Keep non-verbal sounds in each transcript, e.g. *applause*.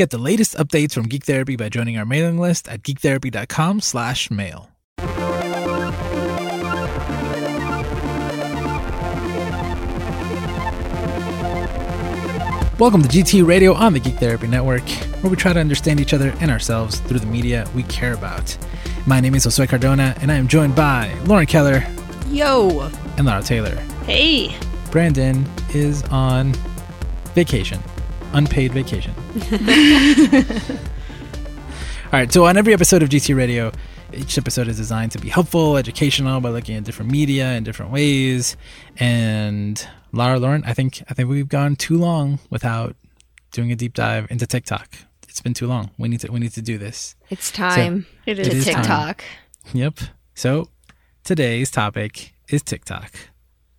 Get the latest updates from Geek Therapy by joining our mailing list at geektherapy.com slash mail. Welcome to GT Radio on the Geek Therapy Network, where we try to understand each other and ourselves through the media we care about. My name is Josue Cardona, and I am joined by Lauren Keller Yo. and Lara Taylor. Hey. Brandon is on vacation, unpaid vacation. *laughs* *laughs* All right, so on every episode of GT Radio, each episode is designed to be helpful, educational by looking at different media in different ways. And Lara, Lauren, I think I think we've gone too long without doing a deep dive into TikTok. It's been too long. We need to we need to do this. It's time It to is time. TikTok. Yep. So today's topic is TikTok.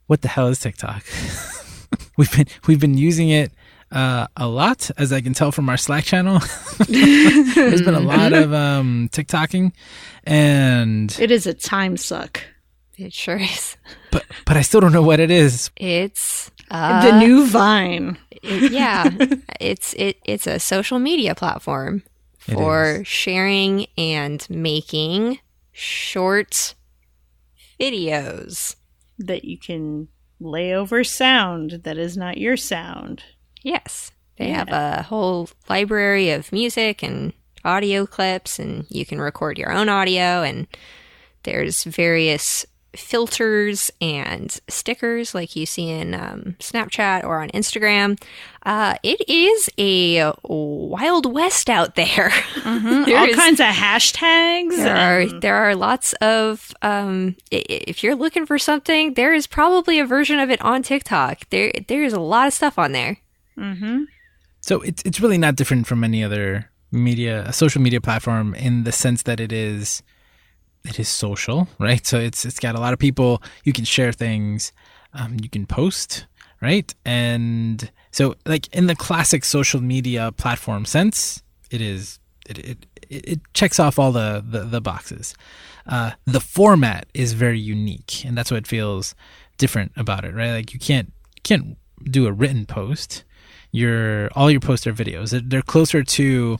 What the hell is TikTok? *laughs* we've been we've been using it uh, a lot, as I can tell from our Slack channel. *laughs* There's been a *laughs* lot of um, TikToking, and It is a time suck. It sure is. but but I still don't know what it is. It's uh, the new Vine. it- yeah. *laughs* it's it it's a social media platform for sharing and making short videos. that you can lay over sound that is not your sound. Yes. They have a whole library of music and audio clips, and you can record your own audio. And there's various filters and stickers like you see in um, Snapchat or on Instagram. Uh, it is a wild west out there. *laughs* There All is- kinds of hashtags. there are there are lots of um, if you're looking for something, there is probably a version of it on TikTok. There there is a lot of stuff on there. Mhm. So it's it's really not different from any other media, a social media platform in the sense that it is it is social, right? So it's it's got a lot of people. You can share things, um, you can post, right? And so, like in the classic social media platform sense, it is it it, it checks off all the the, the boxes. Uh, the format is very unique, and that's what feels different about it, right? Like you can't can't do a written post. Your all your posts are videos. They're- closer to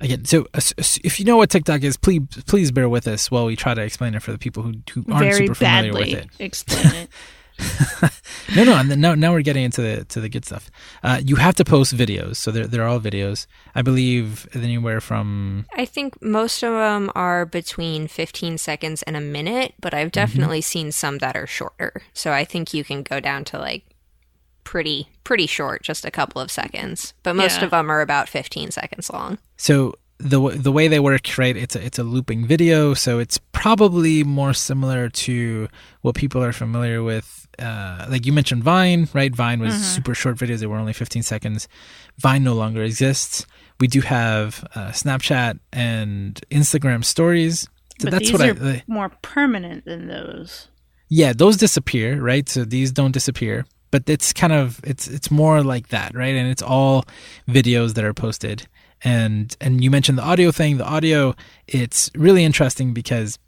again. So uh, if you know what TikTok is, please please bear with us while we try to explain it for the people who, who aren't very super familiar with it. explain it. *laughs* *laughs* No, no, and now now we're getting into the to the good stuff. Uh, you have to post videos, so they're they're all videos. I believe anywhere from I think most of them are between 15 seconds and a minute, but I've definitely seen some that are shorter. So I think you can go down to like pretty pretty short, just a couple of seconds. But most Yeah. of them are about 15 seconds long. So the w- the way they work, right? It's a it's a looping video, so it's probably more similar to what people are familiar with. Uh, like you mentioned, Vine, right? Vine was super short videos; they were only 15 seconds. Vine no longer exists. We do have uh, Snapchat and Instagram Stories. So but that's these what are I. more permanent than those. yeah those disappear right so these don't disappear but it's kind of it's it's more like that right? And it's all videos that are posted. And and you mentioned the audio thing. The audio it's really interesting because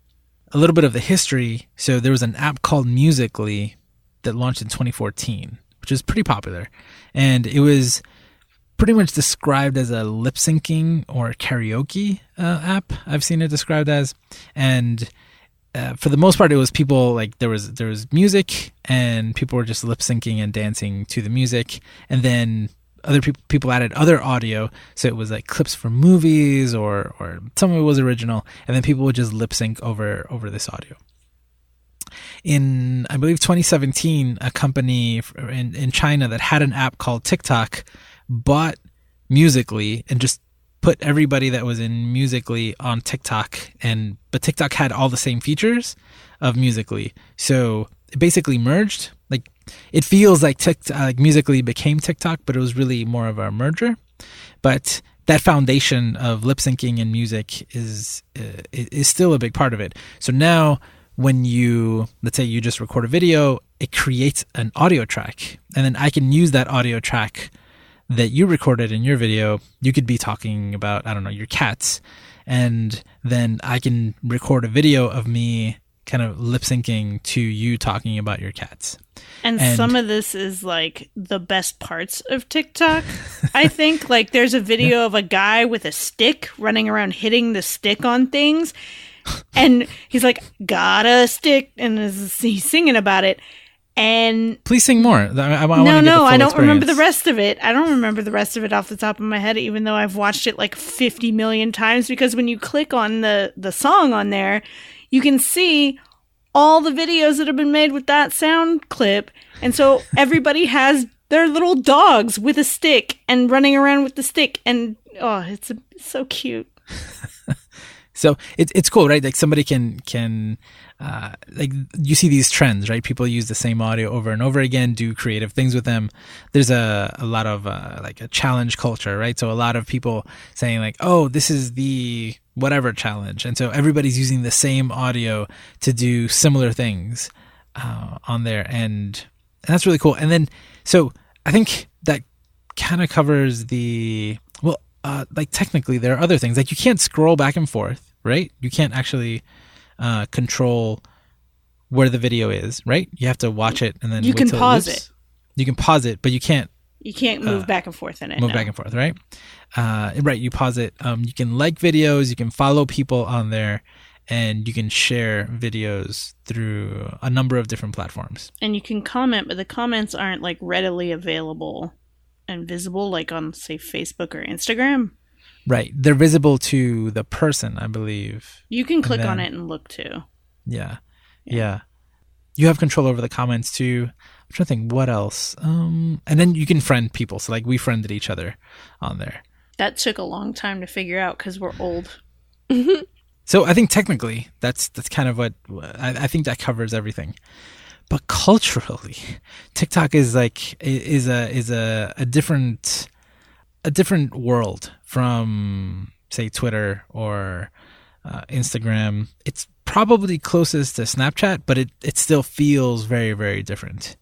a little bit of the history. So there was an app called Musical.ly that launched in 2014 which is pretty popular. And it was pretty much described as a lip syncing or karaoke uh, app. I've seen it described as. And uh, for the most part, it was people like there was there was music and people were just lip syncing and dancing to the music, and then other people people added other audio, so it was like clips from movies or or some of it was original, and then people would just lip sync over over this audio. In I believe 2017, a company in in China that had an app called TikTok bought Musical.ly and just put everybody that was in Musical.ly on TikTok and but TikTok had all the same features of Musical.ly. So it basically merged. Like it feels like TikTok like Musical.ly became TikTok, but it was really more of a merger. But that foundation of lip syncing and music is uh, is still a big part of it. So now when you let's say you just record a video, it creates an audio track and then I can use that audio track that you recorded in your video, you could be talking about, I don't know, your cats. And then I can record a video of me kind of lip syncing to you talking about your cats. And, And- some of this is like the best parts of TikTok. I *laughs* think like there's a video of a guy with a stick running around hitting the stick on things. And he's like, got a stick. And is- he's singing about it. And Please sing more. I, I, I no, get no, I don't remember the rest of it. I don't remember the rest of it off the top of my head, even though I've watched it like 50 million times. Because when you click on the, the song on there, you can see all the videos that have been made with that sound clip. And so everybody has their little dogs with a stick and running around with the stick. And oh, it's, it's so cute. *laughs* So it's it's cool, right? Like somebody can can uh, like you see these trends, right? People use the same audio over and over again, do creative things with them. There's a a lot of uh, like a challenge culture, right? So a lot of people saying like, "Oh, this is the whatever challenge," and so everybody's using the same audio to do similar things uh, on there, and, and that's really cool. And then so I think that kind of covers the well uh, like technically there are other things like you can't scroll back and forth right you can't actually uh, control where the video is right you have to watch it and then You can pause loops. it. you can pause it but you can't You can't move back and forth in it. Uh, move no. back and forth right uh, right you pause it um, you can like videos you can follow people on there and you can share videos through a number of different platforms and you can comment, but the comments aren't like readily available and visible like on say Facebook or Instagram. Right they're visible to the person i believe You can click on it and look too. Yeah. Yeah. You have control over the comments too. I'm trying to think what else. Um and then you can friend people. So like we friended each other on there. That took a long time to figure out because we're old. *laughs* So I think technically that's that's kind of what I, I think that covers everything. But culturally, *laughs* TikTok is like is a is a, a different a different world from say Twitter or uh, Instagram. It's probably closest to Snapchat, but it, it still feels very very different.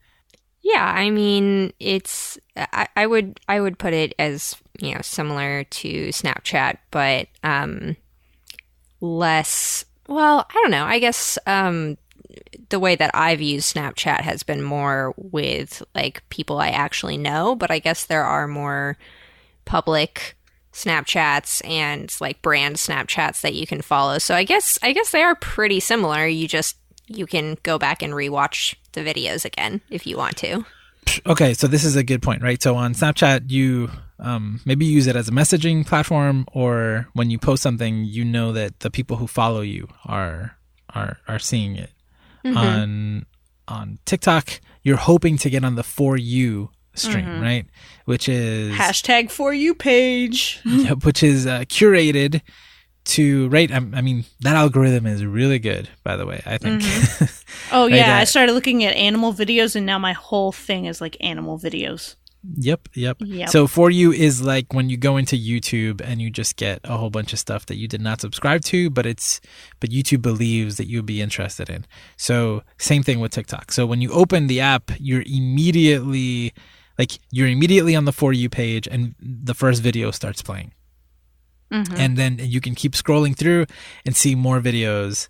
Yeah, I mean, it's I, I would I would put it as you know similar to Snapchat, but um, less. Well, I don't know. I guess um, the way that I've used Snapchat has been more with like people I actually know, but I guess there are more public Snapchats and like brand Snapchats that you can follow. So I guess I guess they are pretty similar. You just you can go back and rewatch the videos again if you want to. Okay, so this is a good point, right? So on Snapchat, you um, maybe use it as a messaging platform, or when you post something, you know that the people who follow you are are are seeing it. On on TikTok, you're hoping to get on the for you stream, right? Which is Hashtag for you page. *laughs* which is uh, curated to right. I, I mean, that algorithm is really good, by the way. I think. *laughs* Oh Right, yeah, uh, I started looking at animal videos and now my whole thing is like animal videos. Yep, yep. Yep. So for you is like when you go into YouTube and you just get a whole bunch of stuff that you did not subscribe to, but it's but YouTube believes that you'll be interested in. So same thing with TikTok. So when you open the app, you're immediately like you're immediately on the for you page and the first video starts playing. And then you can keep scrolling through and see more videos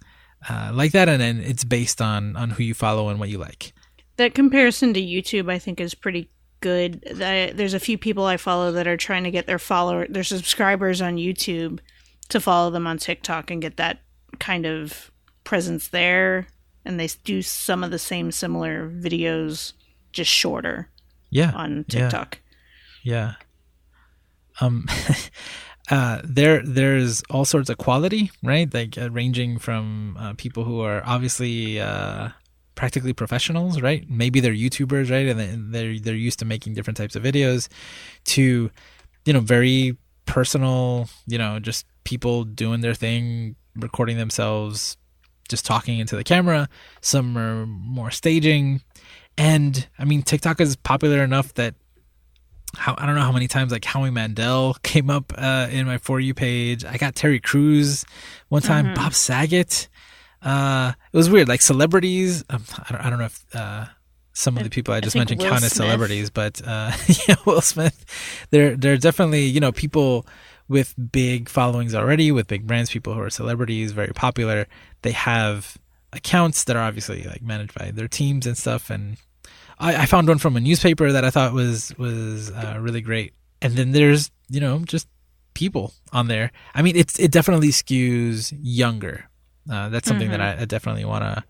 uh, like that, and then it's based on on who you follow and what you like. That comparison to YouTube, I think, is pretty good. Th- There's a few people I follow that are trying to get their follower, their subscribers on YouTube, to follow them on TikTok and get that kind of presence there. And they do some of the same similar videos, just shorter Yeah, on. TikTok. Yeah. Um, *laughs* uh, there there's all sorts of quality, right? Like uh, ranging from uh, people who are obviously uh, practically professionals, right? Maybe they're YouTubers, right? And they- they're they're used to making different types of videos, to you know very personal, you know, just people doing their thing, recording themselves, just talking into the camera. Some are more staging, and I mean TikTok is popular enough that how I don't know how many times like Howie Mandel *laughs* came up uh, in my for you page. I got Terry Crews one time, Mm-hmm. Bob Saget. Uh, it was weird, like celebrities. Um, I, don't, I don't know if uh, some of the people I just think mentioned Will count as celebrities, but uh, *laughs* yeah, Will Smith. There, there are definitely you know people with big followings already, with big brands, people who are celebrities, very popular. They have accounts that are obviously like managed by their teams and stuff. And I, I found one from a newspaper that I thought was was uh, really great. And then there's you know just people on there. I mean, it's it definitely skews younger. Uh, that's something mm-hmm. that I, I definitely want to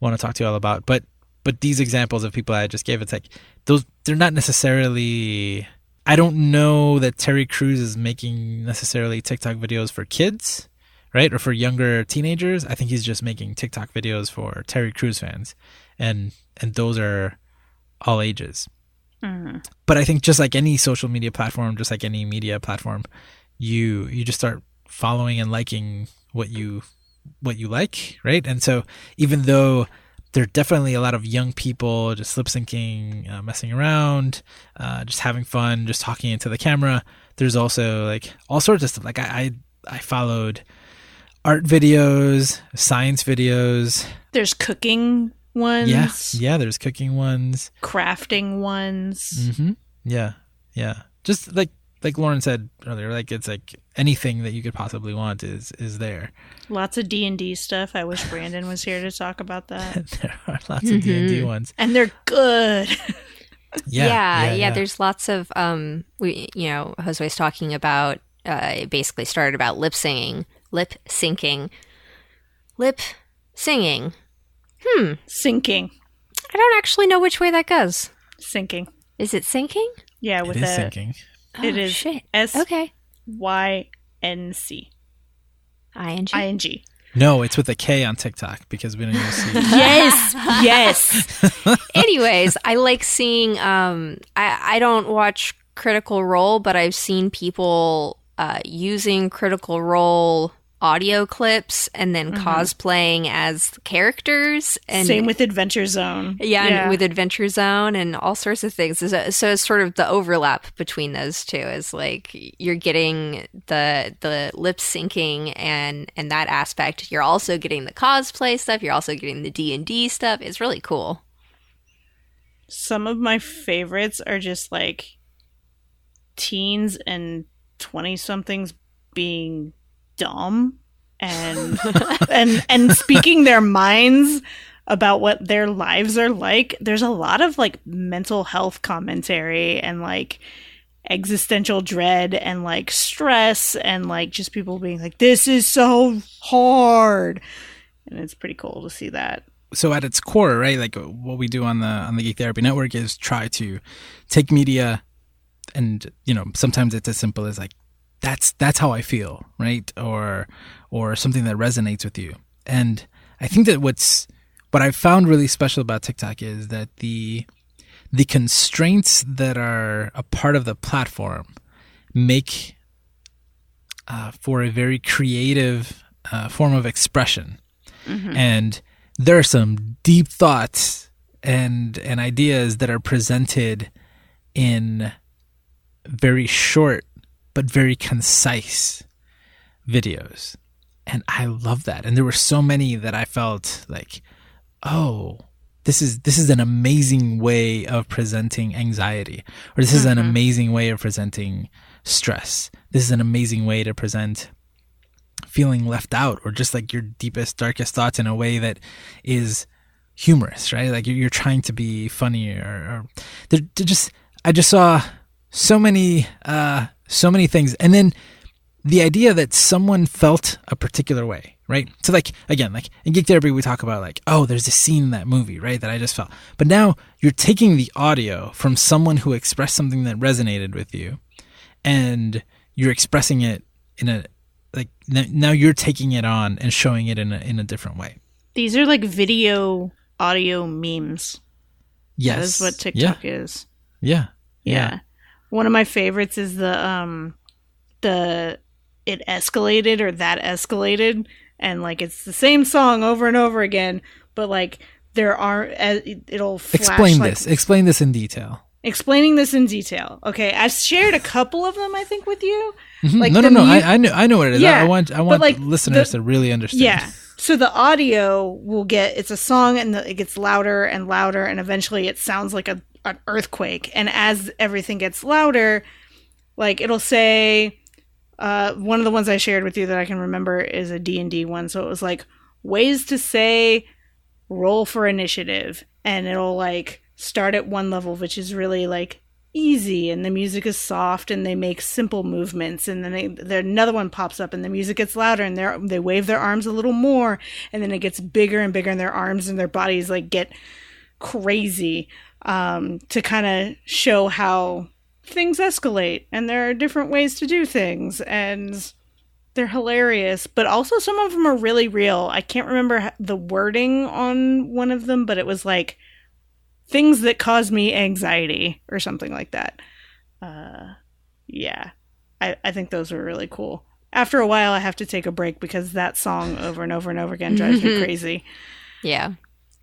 want to talk to you all about. But but these examples of people I just gave, it's like those they're not necessarily. I don't know that Terry Crews is making necessarily TikTok videos for kids, right, or for younger teenagers. I think he's just making TikTok videos for Terry Crews fans, and and those are all ages. Mm-hmm. But I think just like any social media platform, just like any media platform, you you just start following and liking what you what you like, right? And so even though there are definitely a lot of young people just lip syncing, uh, messing around, uh, just having fun, just talking into the camera. There's also like all sorts of stuff. Like I, I, I followed art videos, science videos. There's cooking ones. Yeah, yeah. There's cooking ones, crafting ones. Mm-hmm. Yeah, yeah. Just like like Lauren said earlier, like it's like anything that you could possibly want is is there. Lots of D and D stuff. I wish Brandon was here to talk about *laughs* that. there are lots of D and D ones, and they're good. *laughs* yeah, yeah, yeah, yeah, There's lots of um, we you know, Josue's talking about. Uh, it basically started about lip singing, lip syncing, lip singing. Hmm, sinking. I don't actually know which way that goes. Sinking. Is it sinking? Yeah, with it is a, sinking. Oh, it is shit. S okay. Y N C. I N G. I N G. No, it's with a K on TikTok because we don't use C. *laughs* yes, yes. *laughs* Anyways, I like seeing. Um, I I don't watch Critical Role, but I've seen people uh, using Critical Role audio clips and then mm-hmm. cosplaying as characters and same with adventure zone. Yeah, yeah. with adventure zone and all sorts of things. So it's sort of the overlap between those two is like you're getting the the lip syncing and and that aspect. You're also getting the cosplay stuff. You're also getting the d&d stuff. It's really cool. Some of my favorites are just like teens and 20 somethings being dumb and *laughs* and and speaking their minds about what their lives are like there's a lot of like mental health commentary and like existential dread and like stress and like just people being like this is so hard. And it's pretty cool to see that. So at its core right like what we do on the on the geek therapy network is try to take media and you know sometimes it's as simple as like that's that's how I feel, right? Or or something that resonates with you. And I think that what's what I've found really special about TikTok is that the the constraints that are a part of the platform make uh, for a very creative uh, form of expression. Mm-hmm. And there are some deep thoughts and and ideas that are presented in very short but very concise videos. And I love that. And there were so many that I felt like, oh, this is this is an amazing way of presenting anxiety or this is mm-hmm. an amazing way of presenting stress. This is an amazing way to present feeling left out or just like your deepest darkest thoughts in a way that is humorous, right? Like you're, trying to be funny or, or they're, they're just I just saw so many uh so many things. And then the idea that someone felt a particular way, right? So like again, like in Geek Therapy we talk about like, oh, there's a scene in that movie, right, that I just felt. But now you're taking the audio from someone who expressed something that resonated with you and you're expressing it in a like now you're taking it on and showing it in a in a different way. These are like video audio memes. Yes. That is what TikTok yeah. is. Yeah. yeah. Yeah. One of my favorites is the um the it escalated or that escalated and like it's the same song over and over again, but like there are uh, it'll flash, explain like, this. Explain this in detail. Explaining this in detail. Okay, I've shared a couple of them. I think with you. Mm-hmm. Like no, no, no. Mu- I, I know. I know what it is. Yeah, I, I want. I want like listeners the, to really understand. Yeah. So the audio will get. It's a song, and the, it gets louder and louder, and eventually it sounds like a an earthquake. And as everything gets louder like it'll say uh, one of the ones i shared with you that i can remember is a d&d one. So it was like ways to say roll for initiative. And it'll like start at one level which is really like easy. And the music is soft and they make simple movements. And then they, another one pops up and the music gets louder and they they wave their arms a little more. And then it gets bigger and bigger and their arms and their bodies like get crazy um, to kind of show how things escalate and there are different ways to do things and they're hilarious but also some of them are really real. I can't remember the wording on one of them but it was like things that cause me anxiety or something like that. Uh yeah. I i think those were really cool. After a while i have to take a break because that song over and over and over again drives me *laughs* crazy. Yeah.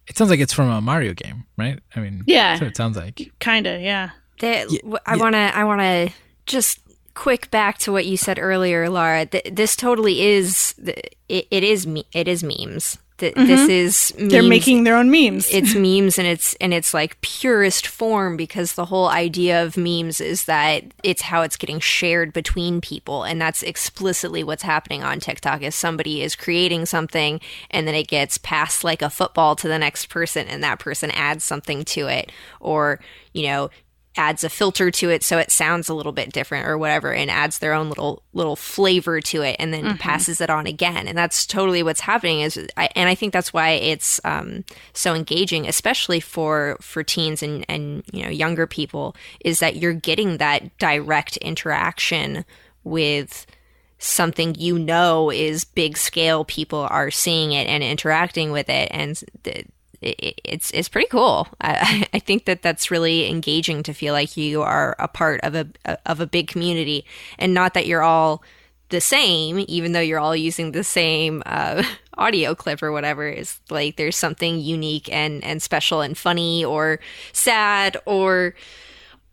It sounds like it's from a Mario game, right? I mean, Yeah. that's what it sounds like. kinda yeah That Yeah, w- I yeah. want to I want to just quick back to what you said earlier, Lara. Th- this totally is th- it, it is me- it is memes. Th- This is memes. Mm-hmm. they're making their own memes it's memes and it's in its like purest form because the whole idea of memes is that it's how it's getting shared between people and that's explicitly what's happening on TikTok is somebody is creating something and then it gets passed like a football to the next person and that person adds something to it or you know adds a filter to it so it sounds a little bit different or whatever and adds their own little little flavor to it and then passes it on again. And that's totally what's happening is I, and I think that's why it's um, so engaging especially for for teens and and you know younger people is that you're getting that direct interaction with something you know is big scale people are seeing it and interacting with it and it, it's it's pretty cool. *laughs* I, I think that that's really engaging to feel like you are a part of a of a big community, and not that you're all the same, even though you're all using the same uh, *laughs* audio clip or whatever. Is like there's something unique and and special and funny or sad or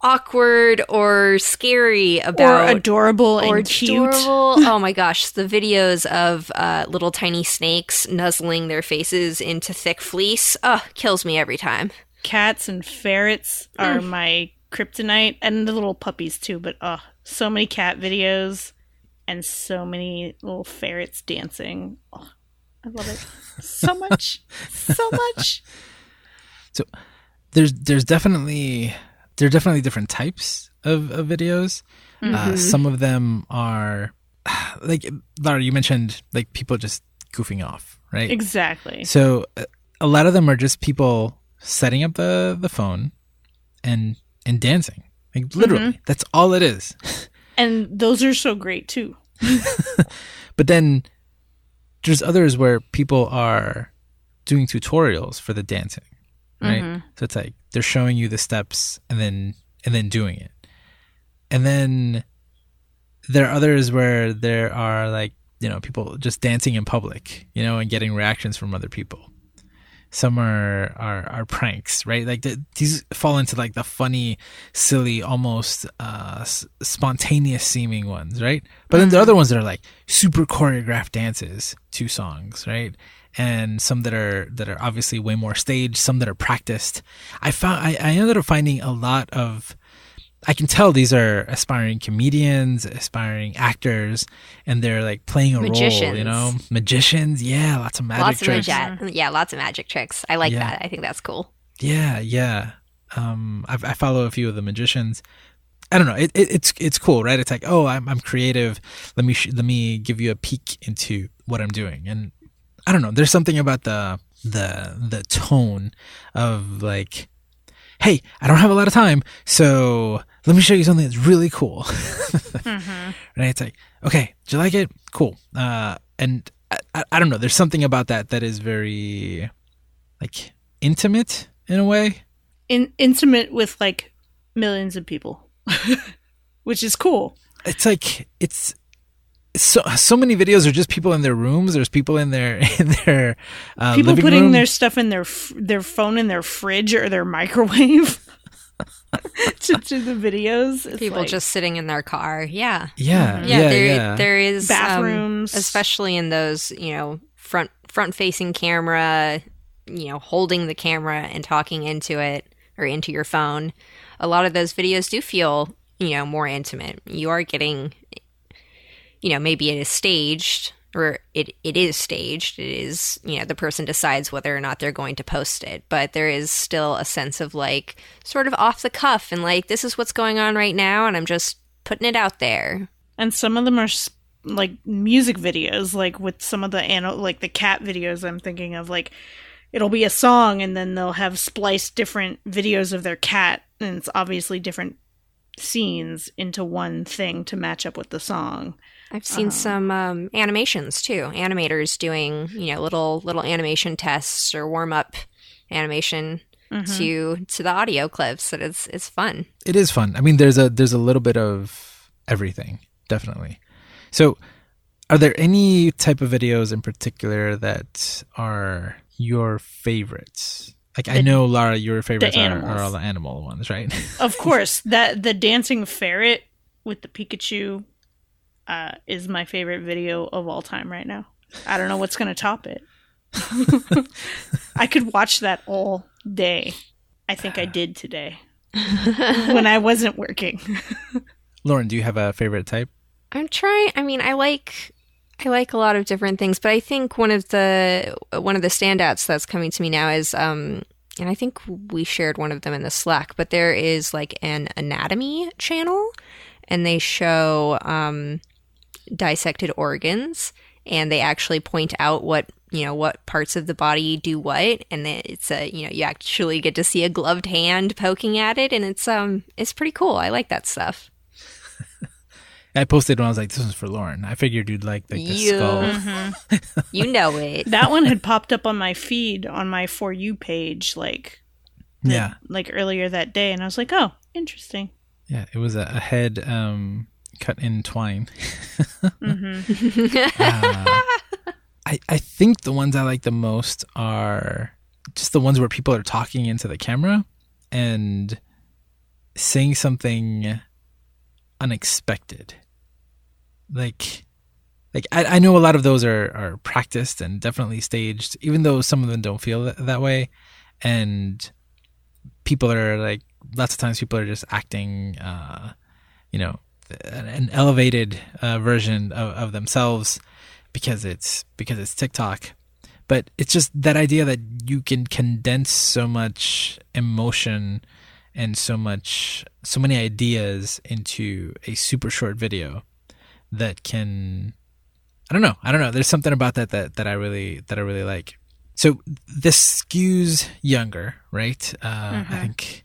awkward or scary about or adorable or and cute. adorable. *laughs* oh my gosh, the videos of uh, little tiny snakes nuzzling their faces into thick fleece, oh, kills me every time. cats and ferrets are my kryptonite and the little puppies too but oh so many cat videos and so many little ferrets dancing. Oh, i love it. So much. *laughs* So much. So There's there's definitely there are definitely different types of, of videos. Uh, some of them are *sighs* like Lara, you mentioned like people just goofing off, right? exactly So uh, a lot of them are just people setting up the the phone and and dancing. Like literally, that's all it is. *laughs* and those are so great too *laughs* But then there's others where people are doing tutorials for the dancing, right? So it's like they're showing you the steps and then and then doing it. And then there are others where there are like, you know, people just dancing in public, you know, and getting reactions from other people. Some are are, are pranks, right? Like the, these fall into like the funny, silly, almost uh, s- spontaneous seeming ones, right? But then the other ones that are like super choreographed dances to songs, right? And some that are that are obviously way more staged, some that are practiced. I found I, I ended up finding a lot of I can tell these are aspiring comedians, aspiring actors, and they're like playing a role, you know, magicians. Yeah, lots of magic lots tricks. of magic, yeah, lots of magic tricks. I like Yeah. that. I think that's cool. Yeah, yeah. Um, I, I follow a few of the magicians. I don't know. It, it, it's it's cool, right? It's like, oh, I'm I'm creative. Let me sh- let me give you a peek into what I'm doing, and I don't know. There's something about the the the tone of like, hey, I don't have a lot of time, so let me show you something that's really cool. *laughs* Right? It's like, okay, do you like it? Cool. Uh, and I, I, I don't know. There's something about that that is very like intimate in a way. in intimate with like millions of people *laughs* which is cool It's like it's so so many videos are just people in their rooms. There's people in their *laughs* in their uh, people living putting room. their stuff in their their phone in their fridge or their *laughs* microwave *laughs* to do the videos It's People like- just sitting in their car. Yeah. yeah, Yeah, yeah, there yeah. there is um, Bathrooms. especially in those, you know, front front facing camera, you know, holding the camera and talking into it or into your phone. A lot of those videos do feel, you know, more intimate. You are getting you know, maybe it is staged or it, it is staged. It is, you know, the person decides whether or not they're going to post it. But there is still a sense of like sort of off the cuff and like, this is what's going on right now. And I'm just putting it out there. And some of them are s- like music videos, like with some of the ano- like the cat videos. I'm thinking of like it'll be a song, and then they'll have spliced different videos of their cat, and it's obviously different scenes into one thing to match up with the song. I've seen some um, animations too. Animators doing, you know, little little animation tests or warm up animation to to the audio clips. That it's it's fun. it is fun. I mean, there's a there's a little bit of everything, definitely. So, are there any type of videos in particular that are your favorites? Like I know Lara, your favorites are, are all the animal ones, right? Of course, that the dancing ferret with the Pikachu uh, is my favorite video of all time right now. I don't know what's going to top it. *laughs* I could watch that all day. I think I did today *laughs* when I wasn't working. Lauren, do you have a favorite type? I'm trying. I mean, I like I like a lot of different things, but I think one of the one of the standouts that's coming to me now is um and I think we shared one of them in the Slack, but there is like an anatomy channel and they show um dissected organs and they actually point out what you know what parts of the body do what and it's a you know you actually get to see a gloved hand poking at it and it's um it's pretty cool i like that stuff *laughs* I posted when I was like, "This one's for Lauren." I figured you'd like like the Yeah. skull. *laughs* you know it that one had popped up on my feed on my for you page like the- Yeah, like earlier that day and I was like, "Oh, interesting." yeah. It was a, a head um, cut in twine. Mhm. *laughs* Uh, I I think the ones I like the most are just the ones where people are talking into the camera and saying something unexpected. Like like I, I know a lot of those are, are practiced and definitely staged, even though some of them don't feel that, that way. And people are like lots of times people are just acting uh you know an, elevated uh, version of, of themselves because it's because it's TikTok. But it's just that idea that you can condense so much emotion and so much so many ideas into a super short video that can I don't know. I don't know. There's something about that that, that I really that I really like. So this skews younger, right? Uh, I think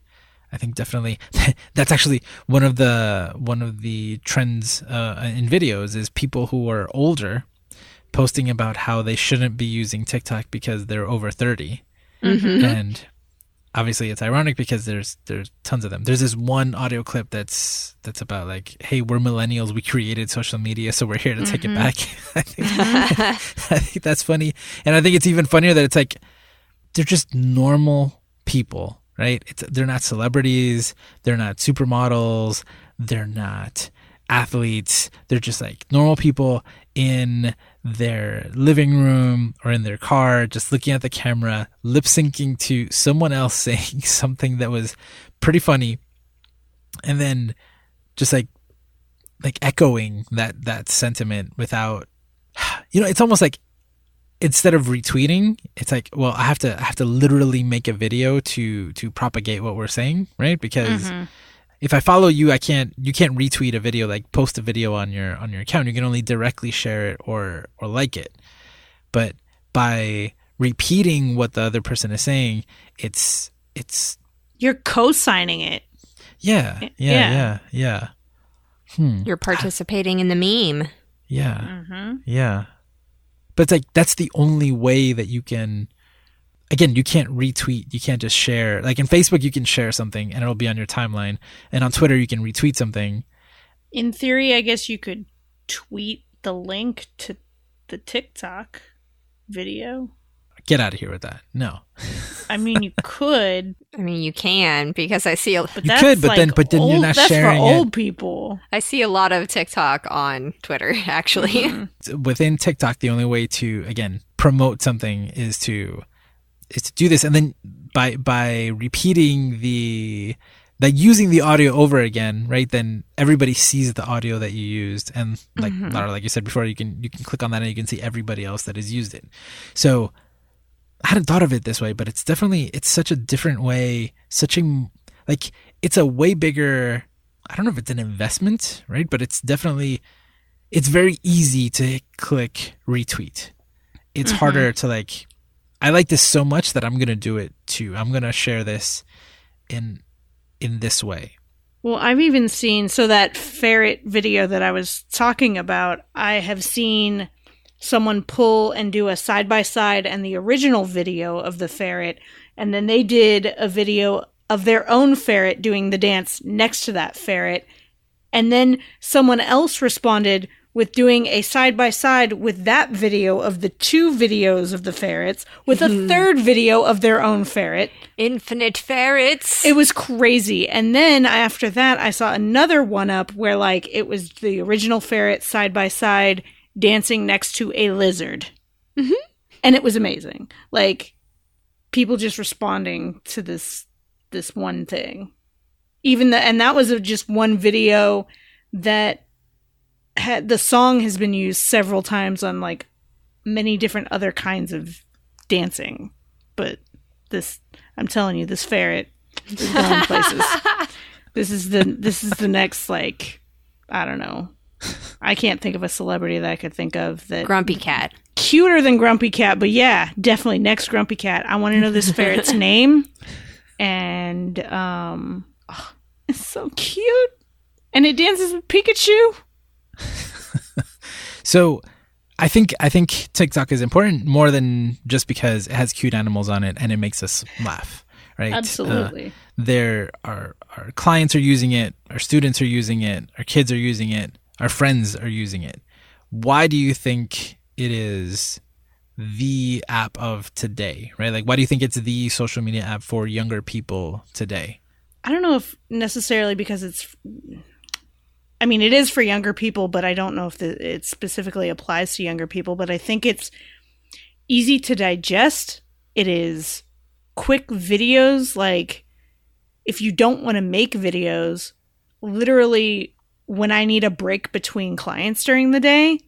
I think definitely *laughs* that's actually one of the one of the trends uh, in videos is people who are older posting about how they shouldn't be using TikTok because they're over 30. Mm-hmm. Mm-hmm. And obviously it's ironic because there's there's tons of them. There's this one audio clip that's that's about like, hey, we're millennials, we created social media, so we're here to take it mm-hmm. back. *laughs* I think *laughs* I think that's funny. And I think it's even funnier that it's like they're just normal people, right? It's they're not celebrities, they're not supermodels, they're not athletes. They're just like normal people in their living room or in their car, just looking at the camera, lip syncing to someone else *laughs* saying something that was pretty funny, and then just like like echoing that that sentiment without *sighs* you know, it's almost like instead of retweeting, it's like, well, I have to I have to literally make a video to to propagate what we're saying, right? Because if I follow you, I can't you can't retweet a video like post a video on your on your account. You can only directly share it or or like it. But by repeating what the other person is saying, it's it's You're co-signing it. yeah, yeah, Yeah. yeah, yeah. Hmm. You're participating in the meme. Yeah. Mhm. Yeah. But it's like that's the only way that you can again, you can't retweet, you can't just share. Like in Facebook you can share something and it'll be on your timeline. And on Twitter you can retweet something. In theory, I guess you could tweet the link to the TikTok video. Get out of here with that. No. *laughs* I mean, you could, I mean, you can because I see a, but You could, but like then- but then you're old- not that's sharing for it. old people. I see a lot of TikTok on Twitter. *laughs* Actually, Mm-hmm. Within TikTok the only way to again promote something is to is to do this and then by by repeating the that using the audio over again, right? Then everybody sees the audio that you used, and like Lara, like you said before, you can you can click on that and you can see everybody else that has used it. So I hadn't thought of it this way, but it's definitely it's such a different way, such a like it's a way bigger. I don't know if it's an investment, right? But it's definitely it's very easy to click retweet. It's mm-hmm. harder to like. I like this so much that I'm gonna do it too. I'm gonna share this in in this way. Well, I've even seen so that ferret video that I was talking about, I have seen someone pull and do a side by side and the original video of the ferret, and then they did a video of their own ferret doing the dance next to that ferret, and then someone else responded with doing a side by side with that video of the two videos of the ferrets with a mm-hmm. third video of their own ferret. Infinite ferrets. It was crazy. And then after that, I saw another one up where like it was the original ferret side by side dancing next to a lizard. Mm-hmm. And it was amazing. Like people just responding to this this one thing. Even the and that was just one video that had the song has been used several times on like many different other kinds of dancing. But this I'm telling you, this ferret is going places. *laughs* This is the this is the next like I don't know. I can't think of a celebrity that I could think of that Grumpy cat. cuter than Grumpy Cat, but yeah, definitely next Grumpy Cat. I want to know this ferret's *laughs* name. And um oh, it's so cute. And it dances with Pikachu. *laughs* So I think I think TikTok is important more than just because it has cute animals on it and it makes us laugh, right? Uh, Absolutely. there are our clients are using it, our students are using it, our kids are using it, our friends are using it. Why do you think it is the app of today, right? Like why do you think it's the social media app for younger people today? I don't know if necessarily because it's I mean, it is for younger people, but I don't know if the, it specifically applies to younger people. But I think it's easy to digest. It is quick videos. Like, if you don't want to make videos, literally, when I need a break between clients during the day,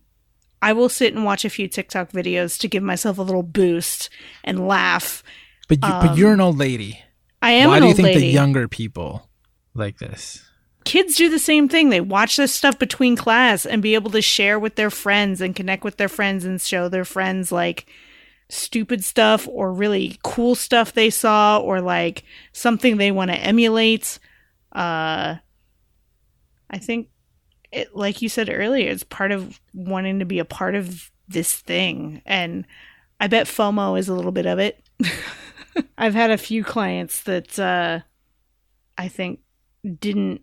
I will sit and watch a few TikTok videos to give myself a little boost and laugh. But you, but you're an old lady. I am Why do you think lady. the younger people like this? kids do the same thing. They watch this stuff between class and be able to share with their friends and connect with their friends and show their friends like stupid stuff or really cool stuff they saw or like something they want to emulate. Uh I think it like you said earlier, it's part of wanting to be a part of this thing and I bet FOMO is a little bit of it. *laughs* I've had a few clients that uh I think didn't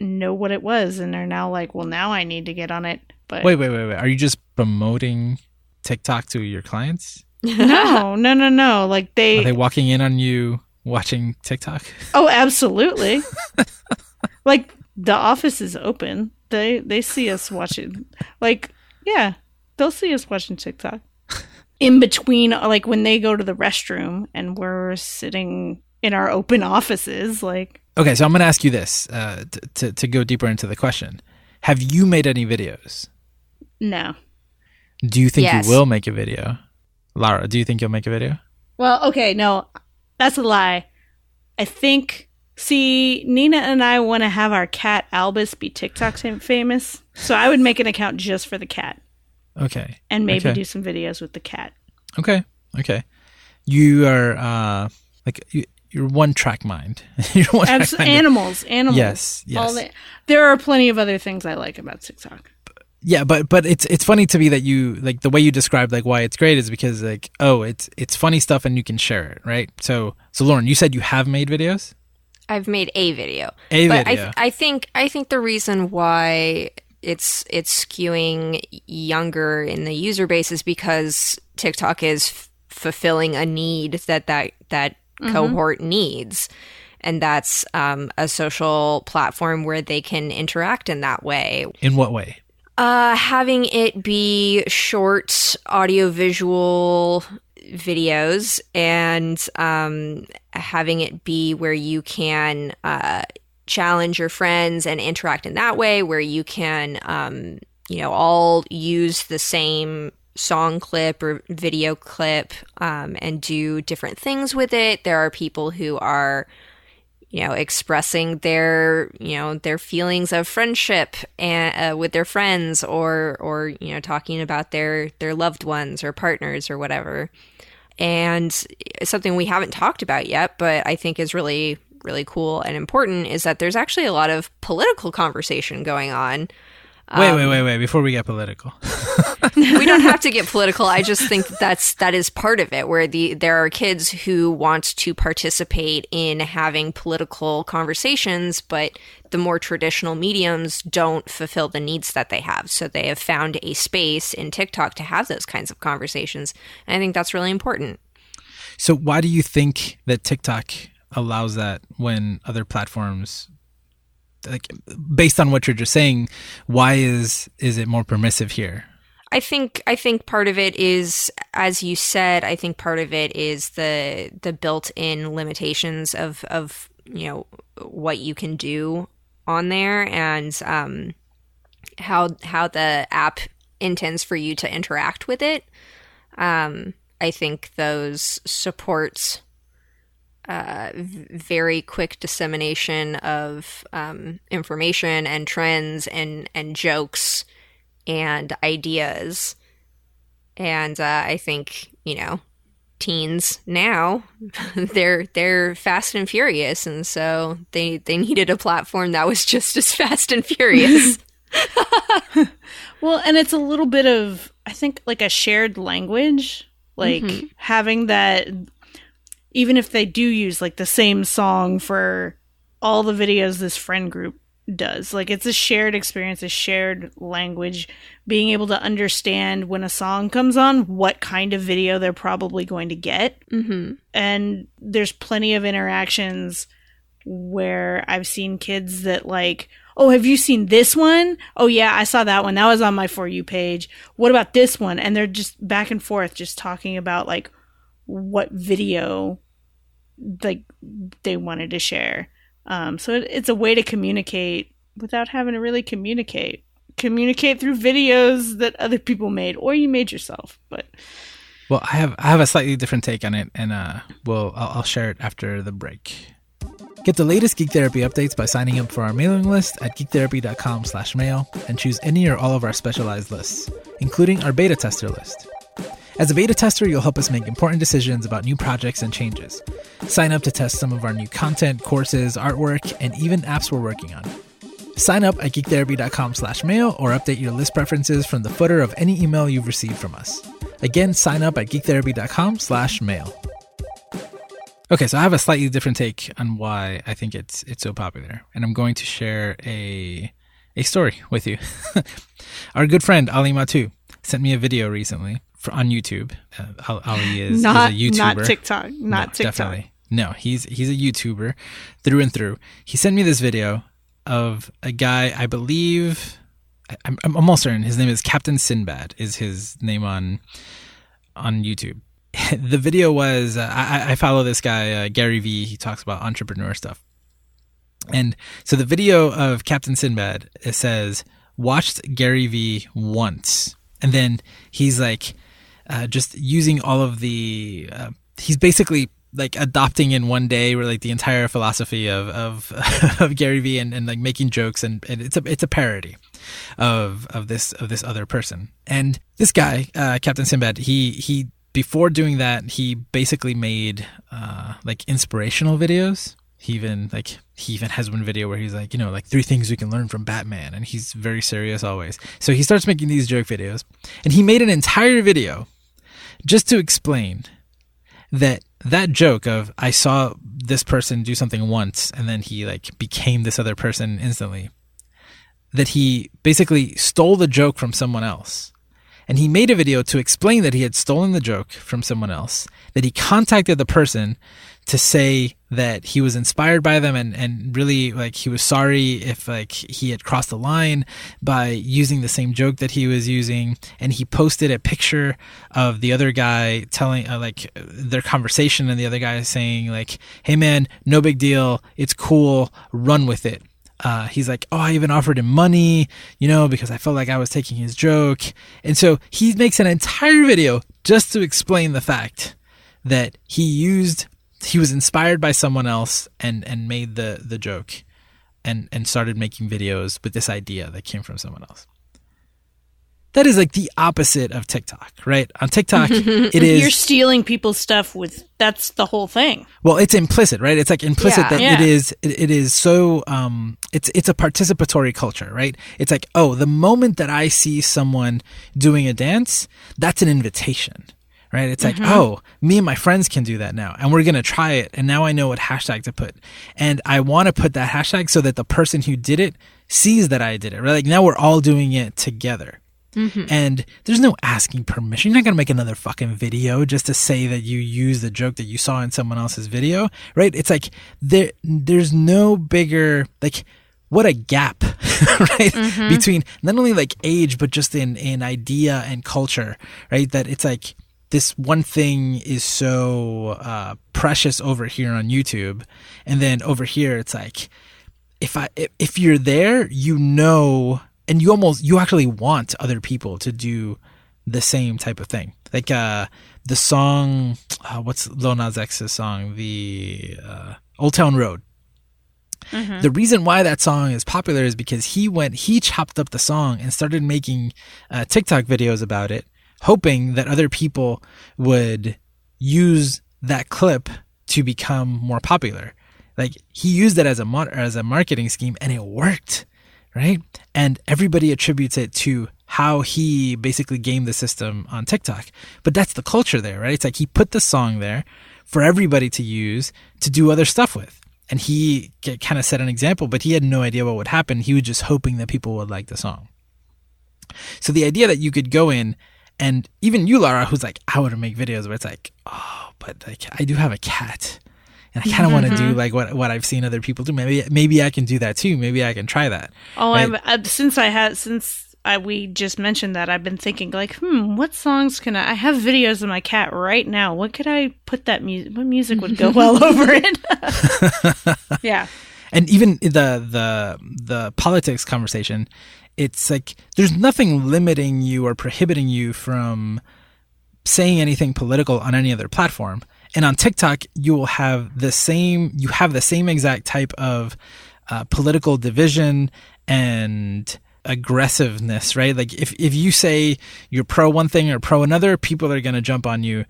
know what it was and are now like, well, now I need to get on it. But Wait, wait, wait, wait. Are you just promoting TikTok to your clients? *laughs* no, no, no, no. Like they Are they, they walking in on you watching TikTok? oh, absolutely. *laughs* like the office is open. They they see us watching. Like yeah, they'll see us watching TikTok. In between, like when they go to the restroom and we're sitting in our open offices, like Okay, so I'm going to ask you this uh, t- to to go deeper into the question. Have you made any videos? no. Do you think Yes. you will make a video? Lara, do you think you'll make a video? Well, okay, no, that's a lie. I think. See, Nina and I want to have our cat Albus be TikTok famous, so I would make an account just for the cat Okay. and maybe Okay. do some videos with the cat. Okay. Okay. You are uh like you, you're one track mind. *laughs* you're one Abs- track mind. animals, animals. Yes, yes. the- there are plenty of other things I like about TikTok. Yeah, but but it's it's funny to me that you like the way you described like why it's great is because like oh it's it's funny stuff and you can share it right. So so Lauren, you said you have made videos. I've made a video. A but video. I, th- I think I think the reason why it's it's skewing younger in the user base is because TikTok is f- fulfilling a need that that that cohort needs, and that's um, a social platform where they can interact in that way. In what way? Uh, having it be short audio visual videos and um, having it be where you can uh, challenge your friends and interact in that way, where you can, um, you know, all use the same song clip or video clip um, and do different things with it. There are people who are you know expressing their you know their feelings of friendship and uh, with their friends or or you know talking about their their loved ones or partners or whatever. And something we haven't talked about yet but i think is really really cool and important is that there's actually a lot of political conversation going on Wait, um, wait, wait, wait! Before we get political, we don't have to *laughs* get political. I just think that that's that is part of it, where the there are kids who want to participate in having political conversations, but the more traditional mediums don't fulfill the needs that they have. So they have found a space in TikTok to have those kinds of conversations, and I think that's really important. So, why do you think that TikTok allows that when other platforms like based on what you're just saying, why is is it more permissive here? I think I think part of it is, as you said, I think part of it is the the built-in limitations of of you know what you can do on there and um, how how the app intends for you to interact with it. Um, I think those supports uh, very quick dissemination of um, information and trends and and jokes and ideas. And uh, I think you know teens now *laughs* they're they're fast and furious, and so they they needed a platform that was just as fast and furious. *laughs* *laughs* well, and it's a little bit of I think like a shared language, like mm-hmm. having that even if they do use like the same song for all the videos this friend group does. Like it's a shared experience, a shared language, being able to understand when a song comes on what kind of video they're probably going to get. Mm-hmm. And there's plenty of interactions where I've seen kids that like, oh, have you seen this one? Oh, yeah, I saw that one. That was on my For You page. What about this one? And they're just back and forth, just talking about like what video like they wanted to share. Um, so it, it's a way to communicate without having to really communicate. Communicate through videos that other people made or you made yourself. But well, I have I have a slightly different take on it, and uh, well, I'll, I'll share it after the break. Get the latest Geek Therapy updates by signing up for our mailing list at geektherapy.com/mail and choose any or all of our specialized lists, including our beta tester list. As a beta tester, you'll help us make important decisions about new projects and changes. Sign up to test some of our new content, courses, artwork, and even apps we're working on. Sign up at geektherapy.com slash mail or update your list preferences from the footer of any email you've received from us. Again, sign up at geektherapy.com slash mail. Okay, so I have a slightly different take on why I think it's it's so popular, and I'm going to share a a story with you. *laughs* Our good friend Ali Mattu sent me a video recently for, on YouTube. Uh, Ali is, not, is a YouTuber. Not TikTok. Not no, TikTok. Definitely. No, he's he's a YouTuber through and through. He sent me this video of a guy, I believe, I'm, I'm almost certain his name is Captain Sinbad. Is his name on on YouTube? *laughs* the video was uh, I, I, follow this guy uh, Gary Vee. He talks about entrepreneur stuff, and so the video of Captain Sinbad it says watched Gary Vee once, and then he's like uh, just using all of the. Uh, he's basically like adopting in one day where like the entire philosophy of of, *laughs* of Gary Vee and, and like making jokes and, and it's a it's a parody of of this of this other person and this guy uh, Captain Sinbad he he before doing that he basically made uh, like inspirational videos he even like he even has one video where he's like you know like three things we can learn from batman and he's very serious always so he starts making these joke videos and he made an entire video just to explain that that joke of I saw this person do something once and then he like became this other person instantly that he basically stole the joke from someone else. And he made a video to explain that he had stolen the joke from someone else, that he contacted the person to say that he was inspired by them and, and really like he was sorry if like he had crossed the line by using the same joke that he was using. And he posted a picture of the other guy telling uh, like their conversation and the other guy saying like hey man no big deal. It's cool. Run with it. Uh, he's like, oh, I even offered him money, you know, because I felt like I was taking his joke. And so he makes an entire video just to explain the fact that he used he was inspired by someone else and and made the the joke and and started making videos with this idea that came from someone else that is like the opposite of TikTok, right? On TikTok, *laughs* it is You're stealing people's stuff with that's the whole thing. well, it's implicit, right? It's like implicit Yeah. that Yeah. it is it, it is so um it's it's a participatory culture, right? It's like, oh, the moment that I see someone doing a dance, that's an invitation. Right? It's like, mm-hmm. oh, me and my friends can do that now, and we're gonna try it. And now I know what hashtag to put, and I want to put that hashtag so that the person who did it sees that I did it. Right? Like now we're all doing it together. Mm-hmm. And there's no asking permission. You're not gonna make another fucking video just to say that you use the joke that you saw in someone else's video, right? It's like there there's no bigger like what a gap, *laughs* right? Mm-hmm. Between not only like age, but just in in idea and culture, right? That it's like this one thing is so uh, precious over here on YouTube, and then over here it's like if I if- you're there, you know, and you almost you actually want other people to do the same type of thing. Like uh the song, uh, what's Lil Nas X's song, the uh, Old Town Road. The reason why that song is popular is because he went, he chopped up the song and started making uh, TikTok videos about it, hoping that other people would use that clip to become more popular. Like he used it as a mar- as a marketing scheme, and it worked, right? And everybody attributes it to how he basically gamed the system on TikTok. But that's the culture there, right? It's like he put the song there for everybody to use to do other stuff with. And he kind of set an example, but he had no idea what would happen. He was just hoping that people would like the song. So the idea that you could go in and even you, Lara, who's like, I want to make videos where it's like, oh, but like I do have a cat. And I kind of want to do like what what I've seen other people do. Maybe maybe I can do that too. Maybe I can try that. Oh, Right. I'm, uh, since I had since I, we just mentioned that, I've been thinking like, hmm, what songs can I? I have videos of my cat right now. What could I put that music? What music would go *laughs* well over it? *laughs* yeah, and even the the the politics conversation it's like there's nothing limiting you or prohibiting you from saying anything political on any other platform. And on tiktok you will have the same you have the same exact type of uh, political division and aggressiveness right? Like if, if you say you're pro one thing or pro another people are going to jump on you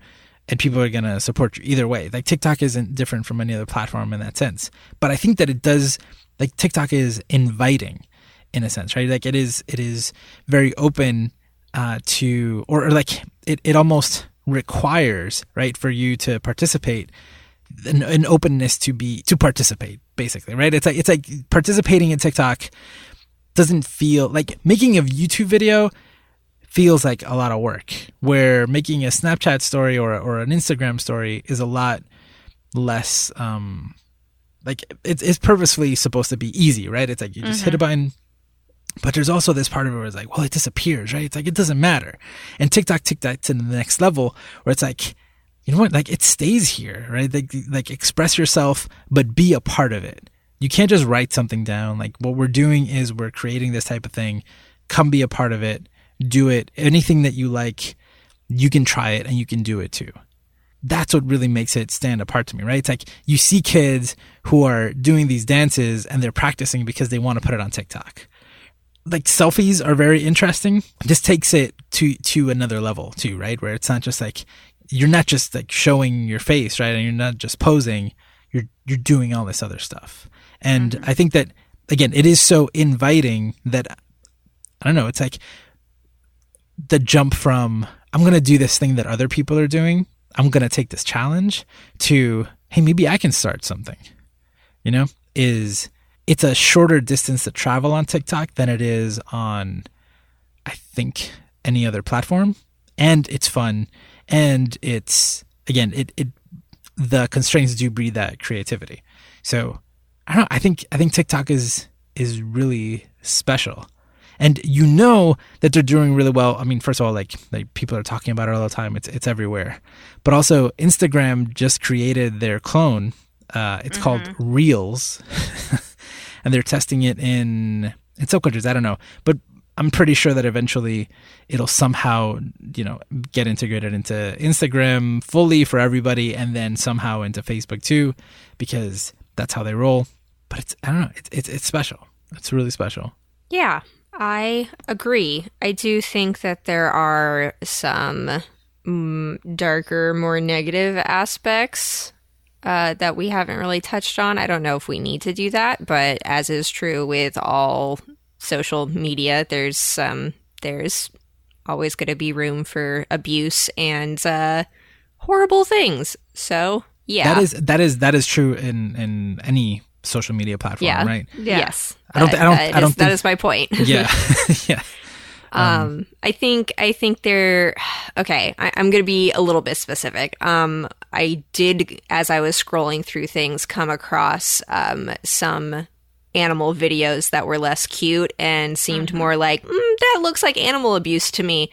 and people are going to support you either way. Like TikTok isn't different from any other platform in that sense. But I think that it does like TikTok is inviting in a sense, right? Like it is it is very open uh to or, or like it it almost requires, right, for you to participate an, an openness to be to participate basically, right? It's like it's like participating in TikTok doesn't feel like making a YouTube video feels like a lot of work where making a snapchat story or, or an instagram story is a lot less um like it's, it's purposefully supposed to be easy right? It's like you just hit a button but there's also this part of it where it's like well it disappears right? It's like it doesn't matter. And tiktok tiktok to the next level where it's like you know what? Like it stays here right? Like like express yourself but be a part of it. You can't just write something down. Like what we're doing is we're creating this type of thing. Come be a part of it do it. Anything that you like you can try it and you can do it too. That's what really makes it stand apart to me right? It's like you see kids who are doing these dances and they're practicing because they want to put it on tiktok. Like selfies are very interesting. This takes it to to another level too right? Where it's not just like you're not just like showing your face right? And you're not just posing. You're you're doing all this other stuff. And mm-hmm. i think that again it is so inviting that i don't know it's like the jump from i'm going to do this thing that other people are doing i'm going to take this challenge to hey maybe i can start something you know is it's a shorter distance to travel on tiktok than it is on i think any other platform, and it's fun, and it's again it it the constraints do breed that creativity. So I don't know. I think I think TikTok is is really special. And you know that they're doing really well. I mean, first of all, like like people are talking about it all the time. It's it's everywhere. But also Instagram just created their clone. Uh, it's called Reels. *laughs* and they're testing it in in some countries. I don't know. But I'm pretty sure that eventually it'll somehow, you know, get integrated into Instagram fully for everybody and then somehow into Facebook too, because that's how they roll. But it's I don't know, it's it's, it's special. It's really special. Yeah, I agree. I do think that there are some mm, darker, more negative aspects uh, that we haven't really touched on. I don't know if we need to do that, but as is true with all social media, there's um, there's always going to be room for abuse and uh, horrible things. So yeah, That is that is that is true in in any social media platform, yeah, right? Yeah. Yes, I don't- That- I don't- that I don't is- think- is my point. *laughs* Yeah. *laughs* *laughs* yeah. Um, I think I think they're *sighs* okay. I, I'm going to be a little bit specific. Um, I did, as I was scrolling through things, come across um, some animal videos that were less cute and seemed more like mm, that looks like animal abuse to me.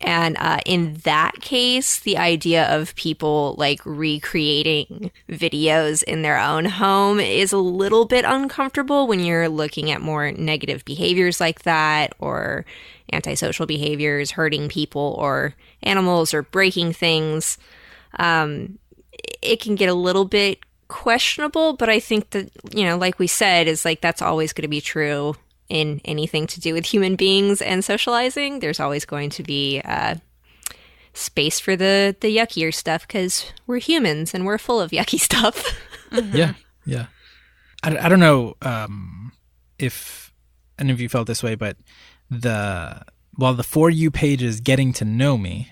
And uh, in that case, the idea of people like recreating videos in their own home is a little bit uncomfortable when you're looking at more negative behaviors like that or antisocial behaviors, hurting people or animals or breaking things. Um, it can get a little bit questionable, but I think that, you know, like we said, is like that's always going to be true in anything to do with human beings and socializing. There's always going to be uh, space for the, the yuckier stuff because we're humans and we're full of yucky *laughs* stuff. Yeah. Yeah. I, I don't know um, if any of you felt this way, but the while the for you page is getting to know me,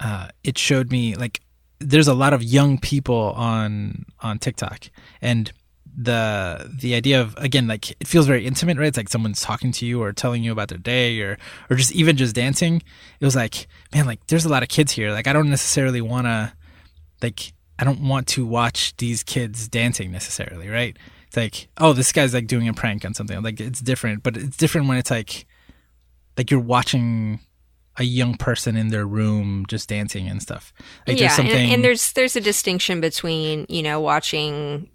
uh, it showed me like there's a lot of young people on on TikTok, and the the idea of again like it feels very intimate, right? It's like someone's talking to you or telling you about their day or or just even just dancing. It was like man, like there's a lot of kids here. Like I don't necessarily want to like I don't want to watch these kids dancing necessarily, right? It's like, oh, this guy's like doing a prank on something. Like it's different, but it's different when it's like like you're watching a young person in their room just dancing and stuff. Like yeah, there's something and, and there's there's a distinction between, you know, watching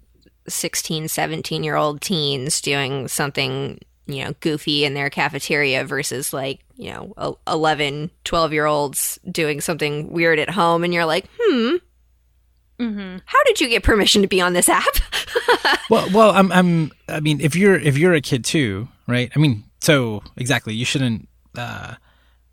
16, 17 year old teens doing something, you know, goofy in their cafeteria versus like, you know, el- 11, 12 year olds doing something weird at home. And you're like, hmm, Mm-hmm. how did you get permission to be on this app? *laughs* well, well, I'm, I'm, I mean, if you're, if you're a kid too, right? I mean, so exactly, you shouldn't. Uh,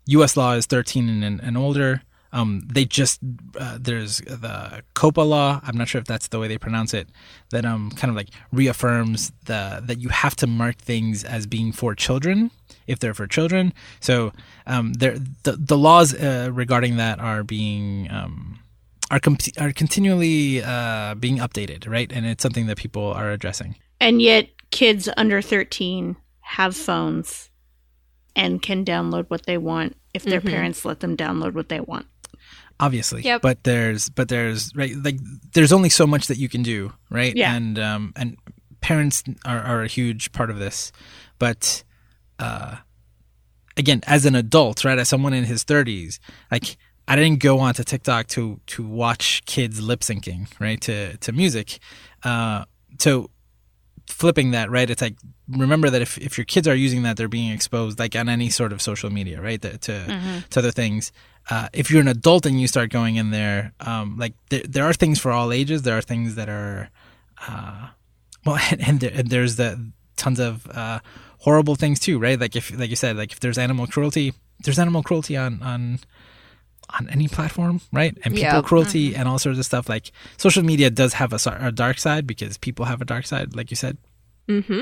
U.S. law is 13 and, and older. Um, they just uh, there's the COPPA law. I'm not sure if that's the way they pronounce it. That um kind of like reaffirms the that you have to mark things as being for children if they're for children. So um, there the the laws uh, regarding that are being um, are com- are continually uh, being updated, right? And it's something that people are addressing. And yet, kids under 13 have phones and can download what they want if their Mhm. parents let them download what they want. Obviously Yep. but there's but there's right like there's only so much that you can do right? Yeah. and um and parents are, are a huge part of this. But uh again as an adult right as someone in his 30s like i didn't go onto tiktok to to watch kids lip syncing right to to music. Uh so flipping that right it's like remember that if, if your kids are using that they're being exposed like on any sort of social media right to to, to other things uh, if you're an adult and you start going in there um, like there, there are things for all ages there are things that are uh, well *laughs* and, and, there, and there's the tons of uh, horrible things too right like if like you said like if there's animal cruelty there's animal cruelty on on on any platform, right? And people Yep. cruelty and all sorts of stuff. Like social media does have a, a dark side because people have a dark side, like you said. mm-hmm.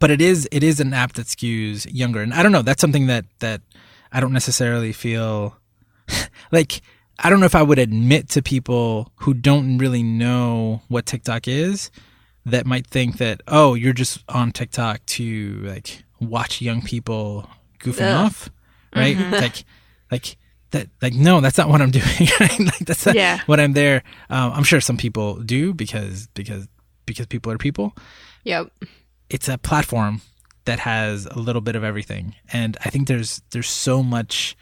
But it is it is an app that skews younger, and I don't know. That's something that that I don't necessarily feel *laughs* like. I don't know if I would admit to people who don't really know what TikTok is that might think that oh you're just on TikTok to like watch young people goofing Ugh. off, right? Like, like that, like no, that's not what I'm *laughs* doing. Right? Like that's not Yeah. what I'm there. Um, I'm sure some people do because because because people are people. Yep. It's a platform that has a little bit of everything, and I think there's there's so much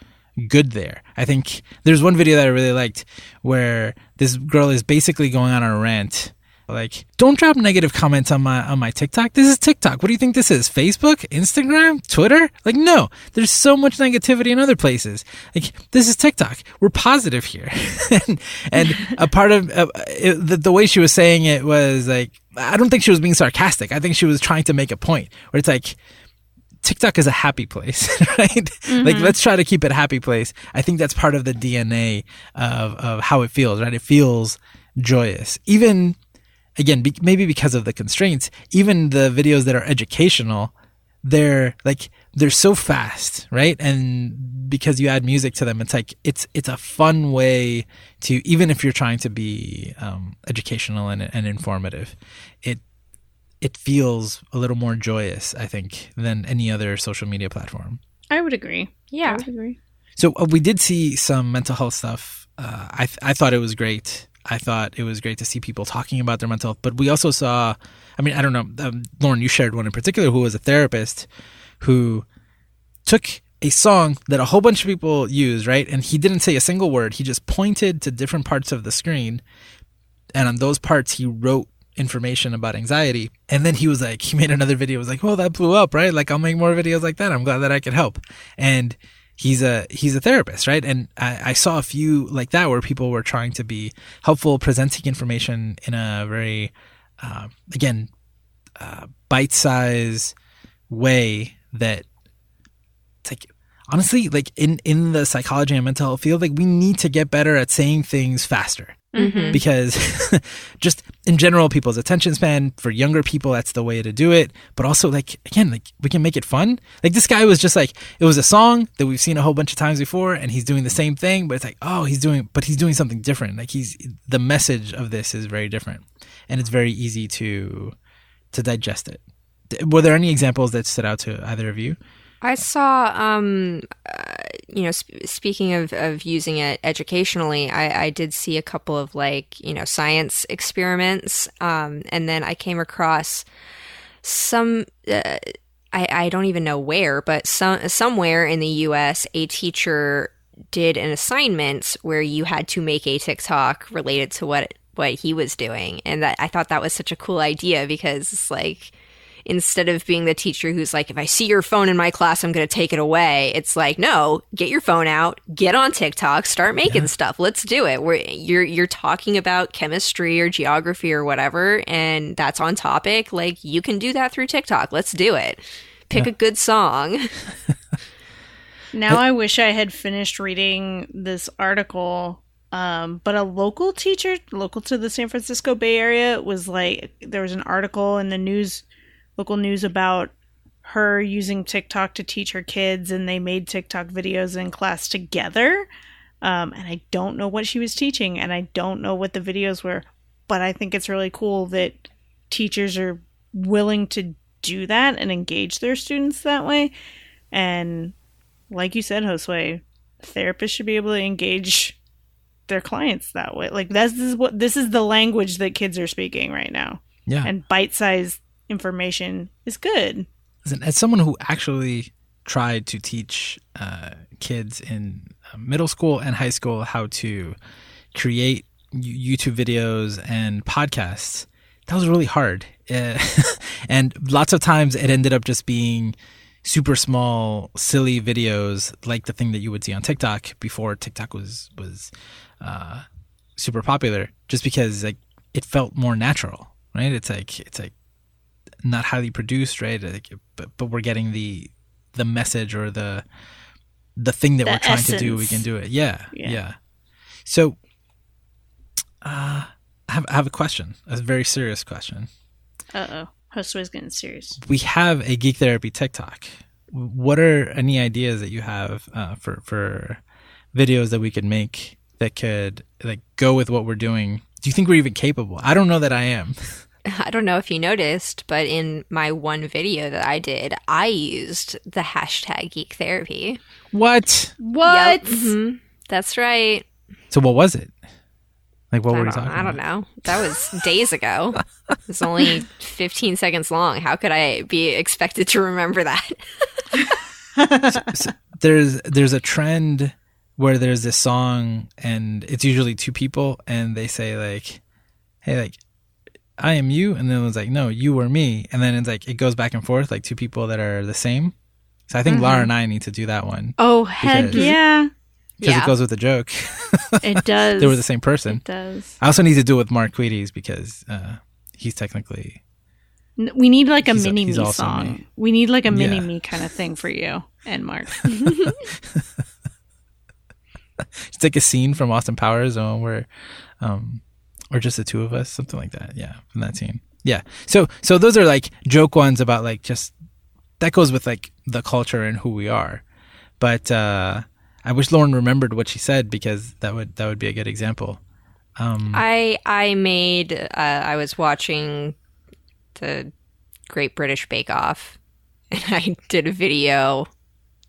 good there. I think there's one video that I really liked where this girl is basically going on a rant like don't drop negative comments on my on my TikTok. This is TikTok. What do you think this is? Facebook, Instagram, Twitter? Like no. There's so much negativity in other places. Like this is TikTok. We're positive here. *laughs* and, and a part of uh, it, the, the way she was saying it was like I don't think she was being sarcastic. I think she was trying to make a point where it's like TikTok is a happy place, *laughs* right? Like let's try to keep it a happy place. I think that's part of the DNA of of how it feels, right? It feels joyous. Even again, be, maybe because of the constraints, even the videos that are educational, they're like they're so fast, right? And because you add music to them, it's like it's it's a fun way to even if you're trying to be um, educational and, and informative, it it feels a little more joyous, I think, than any other social media platform. I would agree. Yeah, I would agree. So uh, we did see some mental health stuff. Uh, I th- I thought it was great. I thought it was great to see people talking about their mental health. But we also saw, I mean, I don't know, um, Lauren, you shared one in particular who was a therapist who took a song that a whole bunch of people use, right? And he didn't say a single word. He just pointed to different parts of the screen, and on those parts he wrote information about anxiety. And then he was like, he made another video. Was like, well, that blew up, right? Like, I'll make more videos like that. I'm glad that I could help. And he's a he's a therapist, right? And I, I saw a few like that where people were trying to be helpful, presenting information in a very, uh, again, uh, bite size way that it's like honestly like in in the psychology and mental health field like we need to get better at saying things faster Mm-hmm. because *laughs* just in general people's attention span for younger people that's the way to do it. But also like again like we can make it fun. Like this guy was just like it was a song that we've seen a whole bunch of times before and he's doing the same thing but it's like oh he's doing but he's doing something different. Like he's the message of this is very different. And it's very easy to to digest it. Were there any examples that stood out to either of you? I saw, um, you know, sp- speaking of, of using it educationally, I, I did see a couple of like, you know, science experiments. Um, and then I came across some, uh, I, I don't even know where, but some, somewhere in the US, a teacher did an assignment where you had to make a TikTok related to what, what he was doing. And that I thought that was such a cool idea because it's like, instead of being the teacher who's like, if I see your phone in my class, I'm going to take it away. It's like, no, get your phone out, get on TikTok, start making stuff. Let's do it. Where you're you're talking about chemistry or geography or whatever, and that's on topic. Like you can do that through TikTok. Let's do it. Pick a good song. *laughs* Now I wish I had finished reading this article. Um, but a local teacher, local to the San Francisco Bay Area, was like, there was an article in the news, local news about her using TikTok to teach her kids, and they made TikTok videos in class together. Um, and I don't know what she was teaching, and I don't know what the videos were, but I think it's really cool that teachers are willing to do that and engage their students that way. And like you said, Josué, therapists should be able to engage their clients that way. Like this is what this is the language that kids are speaking right now. yeah And bite-sized information is good. As someone who actually tried to teach uh, kids in uh, middle school and high school how to create YouTube videos and podcasts, that was really hard. Uh, *laughs* and lots of times it ended up just being super small, silly videos like the thing that you would see on TikTok before TikTok was was uh, super popular. Just because like it felt more natural, right? It's like it's like not highly produced, right? Like, but but we're getting the the message or the the thing that The we're trying to do. We can do it. Yeah, Yeah. yeah. So, uh, I have I have a question, a very serious question. Uh oh. Josué's getting serious. We have a geek therapy TikTok. What are any ideas that you have uh, for for videos that we could make that could like go with what we're doing? Do you think we're even capable? I don't know that I am. *laughs* *laughs* I don't know if you noticed, but in my one video that I did, I used the hashtag geek therapy. What? What? hmm That's right. So what was it? Like what I were you don't, talking I don't about? know. That was days ago. It's only 15 seconds long. How could I be expected to remember that? *laughs* There's there's a trend where there's this song and it's usually two people and they say like, "Hey, like I am you," and then it's like, "No, you were me," and then it's like it goes back and forth like two people that are the same. So I think Mm-hmm. Laura and I need to do that one Oh heck Because- yeah, because Yeah. it goes with the joke. it *laughs* does. they were the same person. It does. I also need to do it with Mark Queeties because uh, he's technically We need like a mini me song. me. We need like a mini Yeah. me kind of thing for you and Mark. *laughs* *laughs* it's like a scene from Austin Powers where, um, or just the two of us, something like that. Yeah, from that scene. Yeah. So so those are like joke ones about like just that goes with like the culture and who we are. But uh, I wish Lauren remembered what she said because that would that would be a good example. Um, I I made uh, I was watching the Great British Bake Off *laughs* and I did a video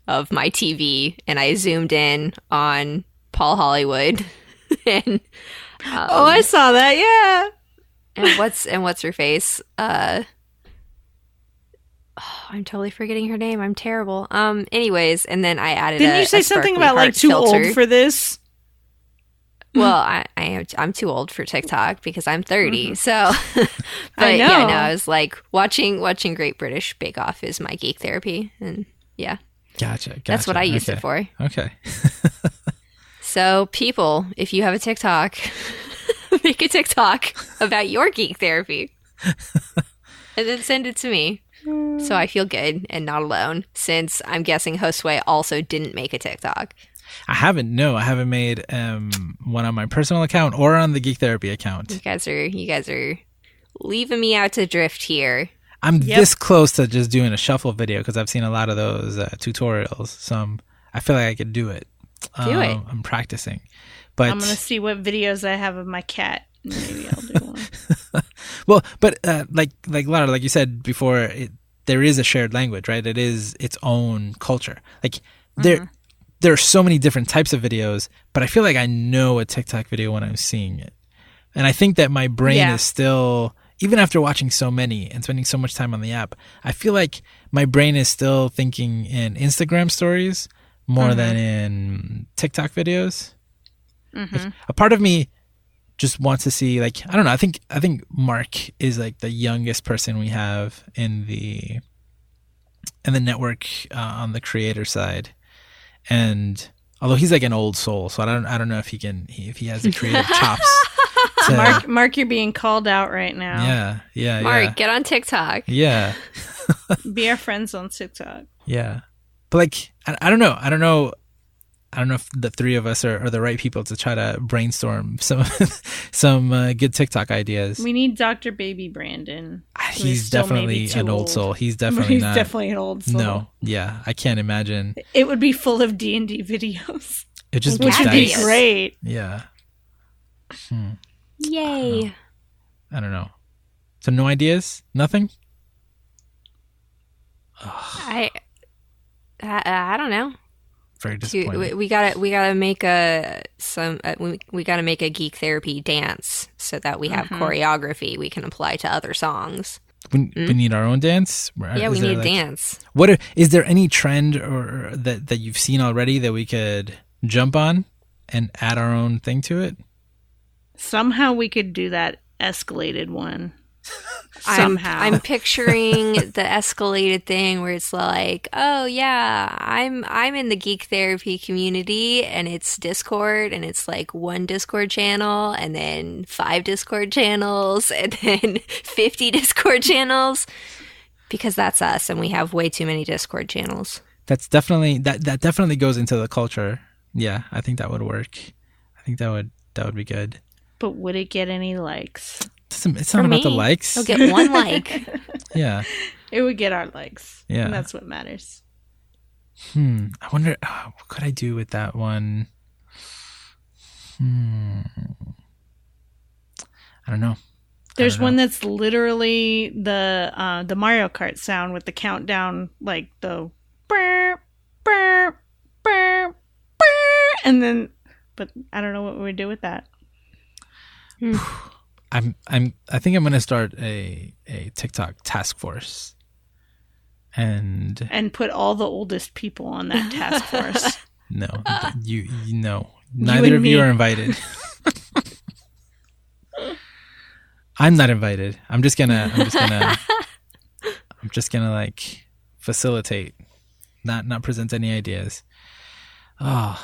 of my TV and I zoomed in on Paul Hollywood *laughs* and um, oh, I saw that. Yeah. and what's and what's her face uh oh, I'm totally forgetting her name. I'm terrible. Um. Anyways, and then I added. Didn't a- you say something about like too filter. old for this? Well, I, I am I'm too old for TikTok because I'm 30. So, *laughs* but Mm-hmm. I yeah, no, I was like watching watching Great British Bake Off is my geek therapy, and yeah, gotcha, gotcha. that's what I used okay. it for. Okay. *laughs* So, people, if you have a TikTok, *laughs* make a TikTok about your geek therapy, *laughs* and then send it to me. So I feel good and not alone, since I'm guessing Josué also didn't make a TikTok. I haven't. No, I haven't made um, one on my personal account or on the Geek Therapy account. You guys are you guys are leaving me out to drift here. I'm Yep. this close to just doing a shuffle video because I've seen a lot of those uh, tutorials. So I'm, I feel like I could do it. Do it. I'm practicing, but I'm gonna see what videos I have of my cat. Maybe I'll do one. *laughs* well, but uh, like like Lara, like you said before, it, there is a shared language, right? It is its own culture. Like there, there are so many different types of videos, but I feel like I know a TikTok video when I'm seeing it, and I think that my brain Yeah. is still. Even after watching so many and spending so much time on the app, I feel like my brain is still thinking in Instagram stories more than in TikTok videos. Mhm. a part of me just wants to see like I don't know. I think I think Mark is like the youngest person we have in the in the network uh, on the creator side, and although he's like an old soul, so I don't I don't know if he can if he has the creative *laughs* chops. *laughs* to- Mark, Mark, you're being called out right now. yeah, yeah, Mark, get on TikTok. yeah, yeah, Be our friends on TikTok. *laughs* yeah. But like I, I don't know. I don't know. I don't know if the three of us are, are the right people to try to brainstorm some *laughs* some uh, good TikTok ideas. We need Dr. Baby Brandon. Ah, he's definitely an old old. soul. He's *laughs* definitely He's not. definitely an old soul. no, yeah, I can't imagine. It would be full of D and D videos, It just which would be great. Yeah, hmm. Yay. I don't know. So no ideas, nothing. I, I I don't know. Very To- disappointing. we, we gotta we gotta make a some uh, we, we gotta make a geek therapy dance so that we have Mhm. choreography we can apply to other songs. We, we need our own dance. yeah, Is we need like- dance. What are, is there any trend or that that you've seen already that we could jump on and add our own thing to it? Somehow we could do that escalated one. I'm, I'm picturing *laughs* the escalated thing where it's like, oh yeah, I'm I'm in the geek therapy community and it's Discord and it's like one Discord channel and then five Discord channels and then *laughs* 50 Discord channels because that's us and we have way too many Discord channels. That's definitely that that definitely goes into the culture. Yeah, I think that would work. I think that would that would be good. but would it get any likes? It's, it's For not about the likes. I'll get one *laughs* like. Yeah. It would get our likes. Yeah. And that's what matters. Hmm. I wonder uh, what could I do with that one. Hmm. I don't know. There's don't know. one that's literally the uh, the Mario Kart sound with the countdown, like the burr, burr, burr, burr, and then. But I don't know what we would do with that. *sighs* *sighs* I'm I'm I think I'm gonna start a a TikTok task force, and And put all the oldest people on that task *laughs* force. no, *laughs* you you know neither and of you are invited. *laughs* I'm not invited. I'm just gonna I'm just gonna I'm just gonna like facilitate, not not present any ideas. Oh,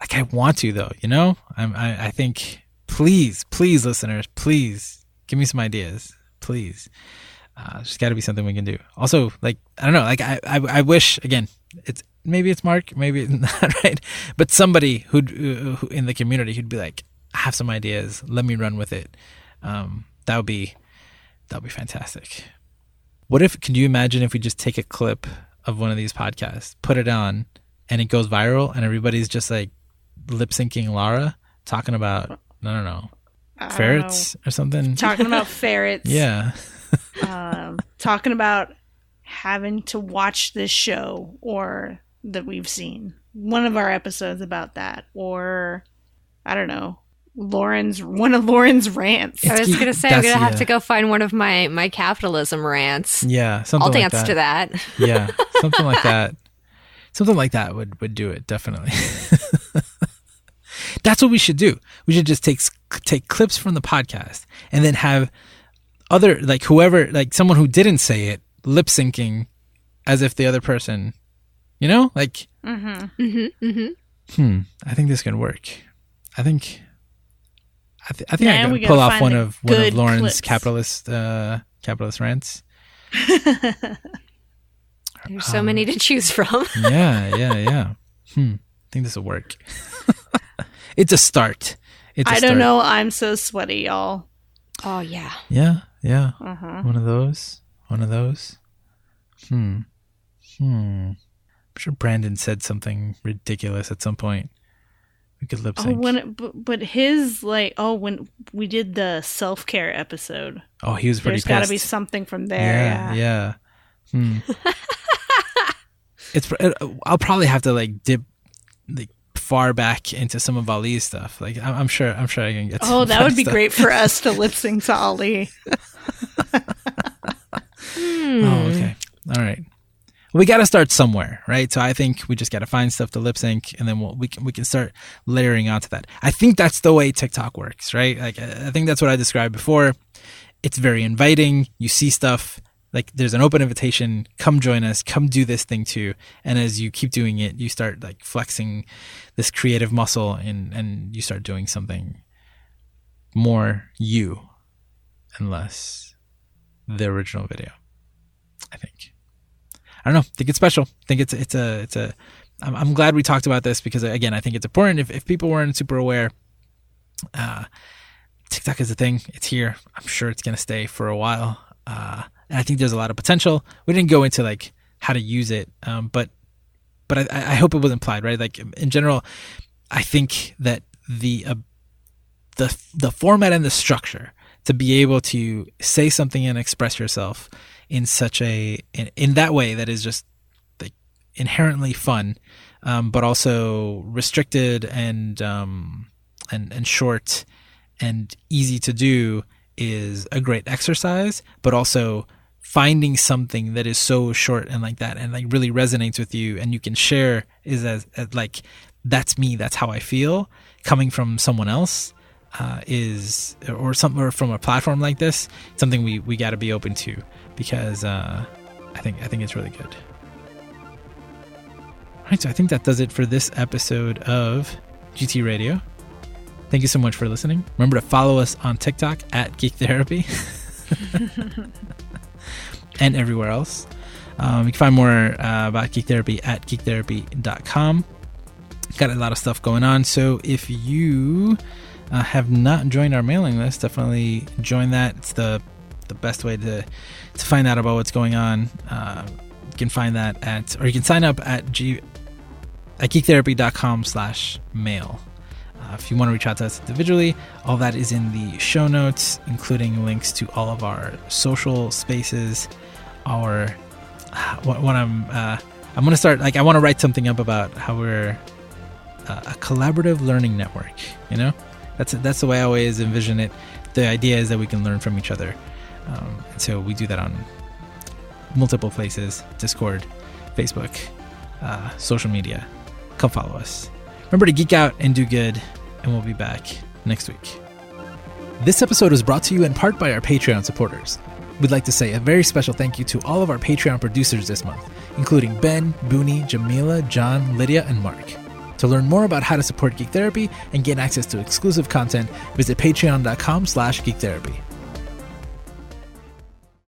like I want to though, you know. I'm I, I think please please listeners please give me some ideas please. Uh, there's got to be something we can do. Also, like I don't know, like I, I, I wish again, it's maybe it's Mark, maybe it's *laughs* not right, but somebody who'd who in the community who'd be like, I have some ideas, let me run with it. Um, that would be that would be fantastic. What if? Can you imagine if we just take a clip of one of these podcasts, put it on, and it goes viral, and everybody's just like lip syncing Lara talking about I don't know I don't ferrets or something. Talking about *laughs* ferrets. Yeah. *laughs* um, talking about having to watch this show or that we've seen one of our episodes about that or i don't know lauren's one of lauren's rants I was gonna say I'm gonna have yeah. to go find one of my my capitalism rants. Yeah, something I'll like dance that. to that. yeah, something like *laughs* that. Something like that would would do it definitely. That's what we should do. We should just take take clips from the podcast and then have other like whoever like someone who didn't say it lip syncing as if the other person, you know, like mm-hmm. hmm hmm hmm, I think this can work. I think. I, th- I think Now I we can pull off one of one of Lauren's clips. capitalist uh, capitalist rants. *laughs* There's so Um, many to choose from. yeah, *laughs* yeah, yeah. Hmm. I think this will work. *laughs* it's a start. It's a i don't know i'm so sweaty y'all oh yeah. Yeah, yeah. uh-huh. One of those. One of those. Hmm. Hmm. I'm sure Brandon said something ridiculous at some point. We could lip oh sync. when it, but, but his like oh when we did the self-care episode oh, he was pretty there's got to be something from there yeah, yeah, yeah. Hmm. *laughs* it's. it- I'll probably have to like dip like far back into some of Ali's stuff. Like I'm, I'm sure. I'm sure I can get. oh that would be stuff. great for us to lip *laughs* sync to ali Hmm. Oh, okay. All right. We got to start somewhere, right? So I think we just got to find stuff to lip sync, and then we'll, we can we can start layering onto that. I think that's the way TikTok works, right? Like I I think that's what I described before. It's very inviting. You see stuff like there's an open invitation. Come join us. Come do this thing too. And as you keep doing it, you start like flexing this creative muscle, and and you start doing something more you and less the original video. I think. I don't know. Think it's special. Think it's it's a it's a. I'm, I'm glad we talked about this because again, I think it's important. If if people weren't super aware, uh, TikTok is a thing. It's here. I'm sure it's gonna stay for a while. Uh, and I think there's a lot of potential. We didn't go into like how to use it, um, but but I, I hope it was implied, right? Like in general, I think that the uh, the the format and the structure to be able to say something and express yourself in such a in, in that way that is just like inherently fun um, but also restricted and um, and and short and easy to do is a great exercise but also finding something that is so short and like that and like really resonates with you and you can share is as, as like that's me that's how i feel coming from someone else uh, is or some or from a platform like this something we we got to be open to because uh, I think I think it's really good. All right, so I think that does it for this episode of GT Radio. Thank you so much for listening. Remember to follow us on TikTok at Geek Therapy *laughs* *laughs* and everywhere else. Um, you can find more uh, about Geek Therapy at geektherapy.com. Got a lot of stuff going on. So if you uh, have not joined our mailing list, definitely join that. It's the the best way to to find out about what's going on. Uh, you can find that at, or you can sign up at g at geektherapy.com slash mail. Uh, if you want to reach out to us individually, all that is in the show notes, including links to all of our social spaces. Our *sighs* what, what I'm uh, I'm gonna start like I want to write something up about how we're uh, a collaborative learning network. You know, that's that's the way I always envision it. The idea is that we can learn from each other, um, and so we do that on multiple places: Discord, Facebook, uh, social media. Come follow us. Remember to geek out and do good, and we'll be back next week. This episode was brought to you in part by our Patreon supporters. We'd like to say a very special thank you to all of our Patreon producers this month, including Ben, Booney, Jamila, John, Lydia, and Mark. To learn more about how to support Geek Therapy and gain access to exclusive content, visit patreon.com slash geektherapy.